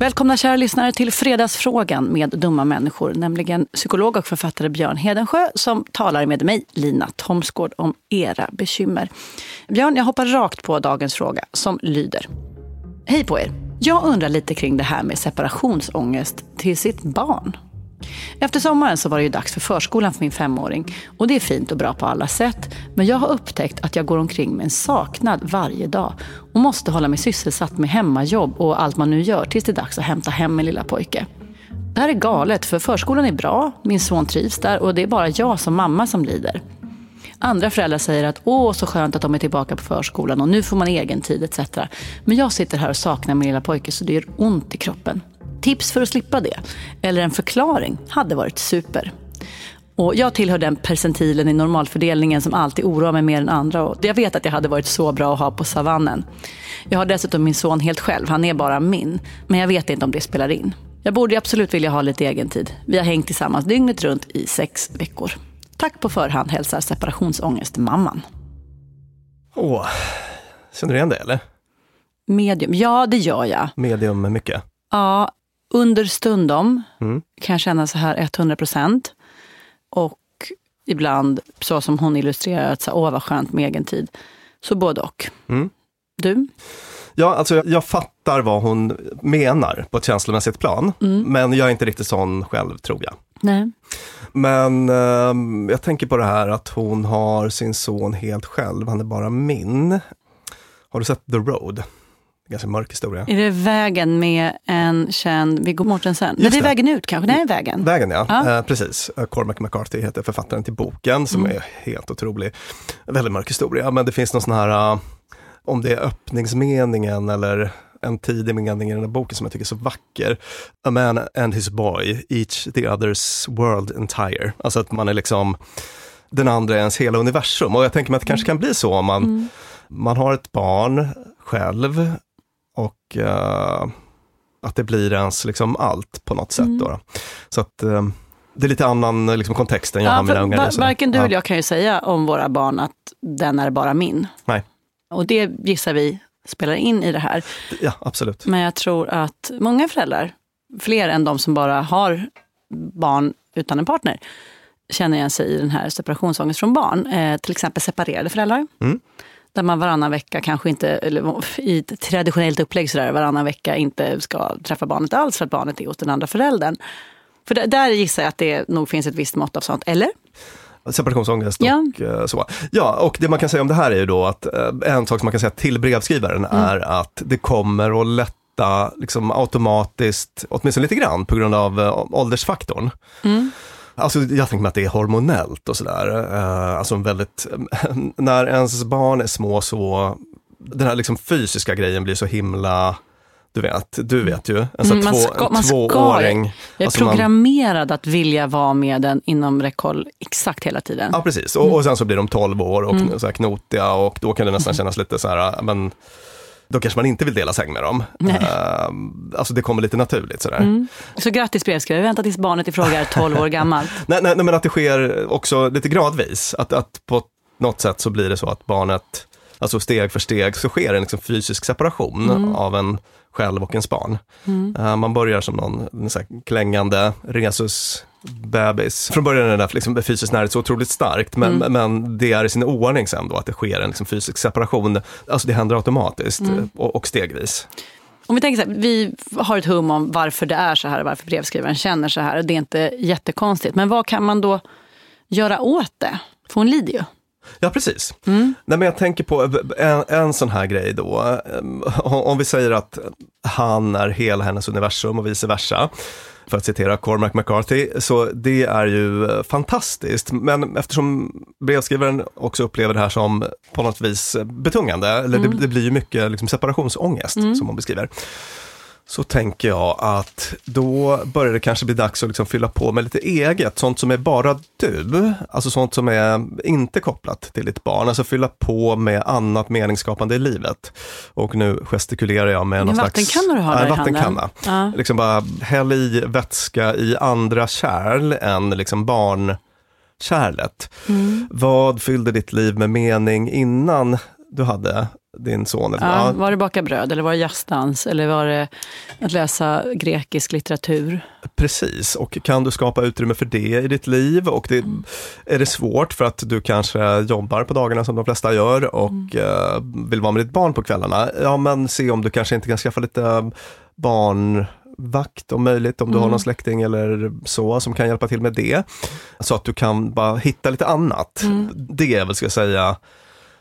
Välkomna kära lyssnare till Fredagsfrågan med dumma människor, nämligen psykolog och författare Björn Hedensjö som talar med mig, Lina Thomsgård, om era bekymmer. Björn, jag hoppar rakt på dagens fråga som lyder. Hej på er! Jag undrar lite kring det här med separationsångest till sitt barn. Efter sommaren så var det ju dags för förskolan för min femåring. Och det är fint och bra på alla sätt. Men jag har upptäckt att jag går omkring med en saknad varje dag. Och måste hålla mig sysselsatt med hemmajobb och allt man nu gör tills det är dags att hämta hem min lilla pojke. Det här är galet, för förskolan är bra, min son trivs där och det är bara jag som mamma som lider. Andra föräldrar säger att åh, så skönt att de är tillbaka på förskolan och nu får man egen tid etc. Men jag sitter här och saknar min lilla pojke så det gör ont i kroppen. Tips för att slippa det, eller en förklaring, hade varit super. Och jag tillhör den percentilen i normalfördelningen som alltid oroar mig mer än andra. Och jag vet att jag hade varit så bra att ha på savannen. Jag har dessutom min son helt själv, han är bara min. Men jag vet inte om det spelar in. Jag borde absolut vilja ha lite egen tid. Vi har hängt tillsammans dygnet runt i sex veckor. Tack på förhand hälsar separationsångest-mamman. Åh, känner du igen det eller? Medium, ja det gör jag. Medium med mycket. Ja, understundom mm. kan jag känna så här 100 procent. Och ibland, så som hon illustrerar, att så, åh vad skönt med egen tid. Så både och. Mm. Du? Ja, alltså jag fattar vad hon menar på ett känslomässigt plan, mm. men jag är inte riktigt sån själv tror jag. Nej. Men eh, jag tänker på det här att hon har sin son helt själv, han är bara min. Har du sett The Road? Ganska mörk historia. Är det Vägen med en känd Viggo Mortensen? Men det är Vägen ut kanske? Nej, Vägen. Vägen ja, ja. Eh, precis. Cormac McCarthy heter författaren till boken som mm. är helt otrolig. Väldigt mörk historia, men det finns någon sån här, uh, om det är öppningsmeningen eller en tidig mening i den här boken som jag tycker är så vacker. A man and his boy, each the other's world entire. Alltså att man är liksom den andra är ens hela universum. Och jag tänker mig att det kanske kan bli så om man, mm. man har ett barn själv och uh, att det blir ens liksom allt på något sätt. Mm. Då. Så att uh, det är lite annan liksom, kontext än jag ja, har mina ungar. Varken du eller jag kan ju säga om våra barn att den är bara min. Nej. Och det gissar vi spelar in i det här. Ja, absolut. Men jag tror att många föräldrar, fler än de som bara har barn utan en partner, känner igen sig i den här separationsångest från barn. Eh, till exempel separerade föräldrar. Mm. Där man varannan vecka kanske inte, eller i ett traditionellt upplägg sådär, varannan vecka inte ska träffa barnet alls för att barnet är hos den andra föräldern. För där, där gissar jag att det nog finns ett visst mått av sånt, eller? Separationsångest och eh, så. Ja, och det man kan säga om det här är ju då att eh, en sak som man kan säga till brevskrivaren mm. är att det kommer att lätta liksom automatiskt, åtminstone lite grann, på grund av äh, åldersfaktorn. Mm. Alltså jag tänker mig att det är hormonellt och sådär. Uh, alltså väldigt, när ens barn är små så, den här liksom fysiska grejen blir så himla du vet, du vet ju. Alltså mm, man två, en tvååring. Jag är alltså programmerad man, att vilja vara med den inom räckhåll exakt hela tiden. Ja, precis. Och, mm. och sen så blir de 12 år och mm. så här knotiga och då kan det nästan kännas lite så här, men då kanske man inte vill dela säng med dem. Uh, alltså det kommer lite naturligt sådär. Mm. Så grattis brevskrivare, vänta tills barnet i fråga är 12 år gammalt. nej, nej, nej, men att det sker också lite gradvis. Att, att på något sätt så blir det så att barnet, alltså steg för steg, så sker en liksom fysisk separation mm. av en själv och ens barn. Mm. Uh, man börjar som någon så klängande resus bebis. Från början är den där liksom, fysisk närhet så otroligt starkt, men, mm. men det är i sin oordning sen då att det sker en liksom, fysisk separation. Alltså det händer automatiskt mm. och, och, stegvis. Om vi tänker så här, vi har ett hum om varför det är så här, varför brevskrivaren känner så här. Det är inte jättekonstigt, men vad kan man då göra åt det? För hon lider ju. Ja, precis. Mm. Nej, men jag tänker på en, en sån här grej då. Om vi säger att han är hela hennes universum och vice versa för att citera Cormac McCarthy. Så det är ju fantastiskt. Men eftersom brevskrivaren också upplever det här som på något vis betungande, eller mm. det, det, blir ju mycket liksom separationsångest mm. som hon beskriver så tänker jag att då börjar det kanske bli dags att liksom fylla på med lite eget, sånt som är bara du, alltså sånt som är inte kopplat till ditt barn, alltså fylla på med annat meningsskapande i livet. Och nu gestikulerar jag med någon slags... Vattenkanna du har där äh, vattenkanna. Ja. Liksom bara häll i vätska i andra kärl än liksom barnkärlet. Mm. Vad fyllde ditt liv med mening innan du hade din son? Eller ja, var det baka bröd eller var det jazzdans eller var det att läsa grekisk litteratur? Precis, och kan du skapa utrymme för det i ditt liv? Och det, mm. är det svårt för att du kanske jobbar på dagarna som de flesta gör och mm. uh, vill vara med ditt barn på kvällarna? Ja, men se om du kanske inte kan skaffa lite barnvakt om möjligt, om du mm. har någon släkting eller så som kan hjälpa till med det. Så att du kan bara hitta lite annat. Mm. Det är väl, ska jag säga,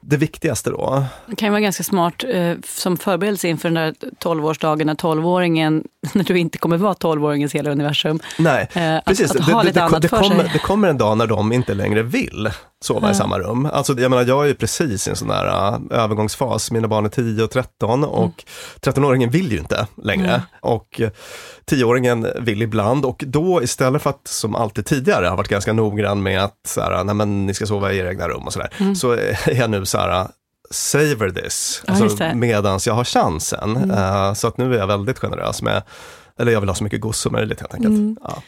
det viktigaste då? Det kan ju vara ganska smart eh, som förberedelse inför den där 12-årsdagen när 12-åringen, när du inte kommer vara 12-åringens hela universum. Nej, eh, precis. Att, att det, det, det, kommer, det kommer en dag när de inte längre vill sova Ja. i samma rum. Alltså, jag menar, jag är precis i en sån där uh, övergångsfas. Mina barn är 10 och 13 och 13-åringen vill ju inte längre. Mm. Och eh, 10-åringen vill ibland och då istället för att som alltid tidigare har varit ganska noggrann med att så här, nej men ni ska sova i era egna rum och sådär. Så är jag nu så här, savor this, Ja, alltså. Mm. medans jag har chansen. Eh, så att nu är jag väldigt generös med, eller jag vill ha så mycket gods som möjligt helt enkelt. Mm. Ja.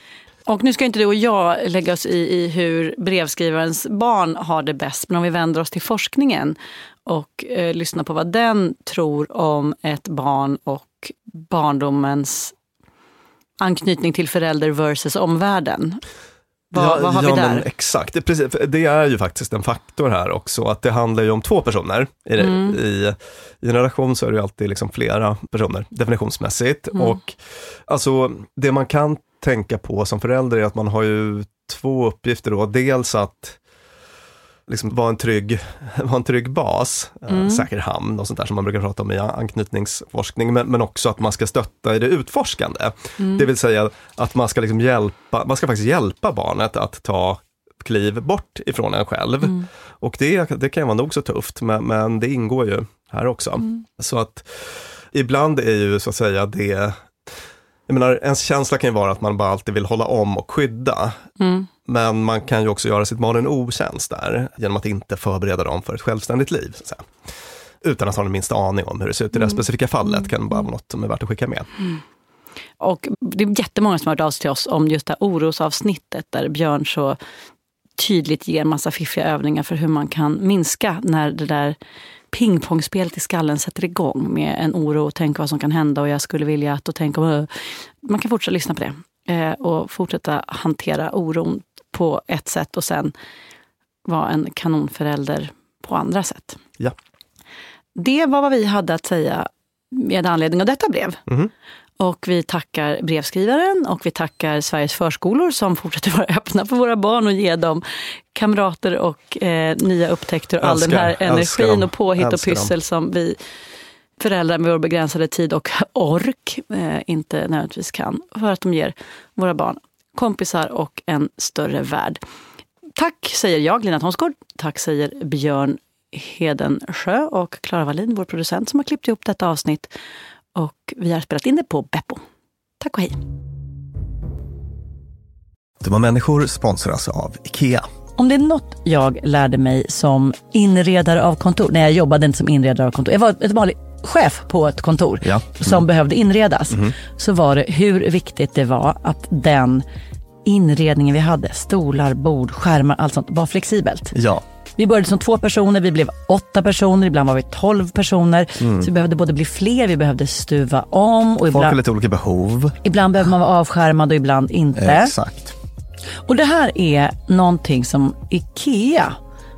Och nu ska inte du och jag lägga oss i, i hur brevskrivarens barn har det bäst, men om vi vänder oss till forskningen och eh, lyssnar på vad den tror om ett barn och barndomens anknytning till förälder versus omvärlden. Vad, vad har ja, vi där? Men exakt, det, precis, det är ju faktiskt en faktor här också, att det handlar ju om två personer. I, Mm. i, I en relation så är det ju alltid liksom flera personer, definitionsmässigt. Mm. Och alltså, det man kan tänka på som förälder är att man har ju två uppgifter då. Dels att liksom vara en trygg, vara en trygg bas, eh, Mm. säker hamn och sånt där som man brukar prata om i anknytningsforskning, men, men också att man ska stötta i det utforskande. Mm. Det vill säga att man ska liksom hjälpa, man ska faktiskt hjälpa barnet att ta kliv bort ifrån en själv. Mm. Och det, det kan vara nog så tufft, men, men det ingår ju här också. Mm. Så att ibland är ju så att säga det, jag menar ens känsla kan ju vara att man bara alltid vill hålla om och skydda. Mm. Men man kan ju också göra sitt barn en otjänst där, genom att inte förbereda dem för ett självständigt liv. Så att säga. Utan att ha den minsta aning om hur det ser ut i det här specifika fallet, kan bara vara något som är värt att skicka med. Och det är jättemånga som har hört av sig till oss om just det här orosavsnittet där Björn så tydligt ger massa fiffiga övningar för hur man kan minska när det där pingpongspelet i skallen sätter igång med en oro och tänka vad som kan hända och jag skulle vilja att och tänka om... Man kan fortsätta lyssna på det eh, och fortsätta hantera oron på ett sätt och sen vara en kanonförälder på andra sätt. Ja. Det var vad vi hade att säga med anledning av detta brev. Mhm. Och vi tackar brevskrivaren och vi tackar Sveriges förskolor som fortsätter vara öppna för våra barn och ge dem kamrater och eh, nya upptäckter och all den här Älskar, älskar energin och påhitt och älskar dem. pyssel som vi föräldrar med vår begränsade tid och ork eh, inte nödvändigtvis kan. För att de ger våra barn kompisar och en större värld. Tack säger jag, Lina Thomsgård. Tack säger Björn Hedensjö och Klara Wallin, vår producent som har klippt ihop detta avsnitt. Och vi har spelat in det på Beppo. Tack och hej. Dumma människor sponsras av IKEA. Om det är något jag lärde mig som inredare av kontor, när jag jobbade inte som inredare av kontor, jag var ett vanlig chef på ett kontor Ja. som behövde inredas, Mhm. så var det hur viktigt det var att den inredningen vi hade, stolar, bord, skärmar, allt sånt, var flexibelt. Ja, Vi började som två personer, vi blev åtta personer, ibland var vi tolv personer. Så vi behövde både bli fler, vi behövde stuva om och folk har lite olika behov. ibland behöver man vara avskärmad och ibland inte. Exakt. Och det här är någonting som IKEA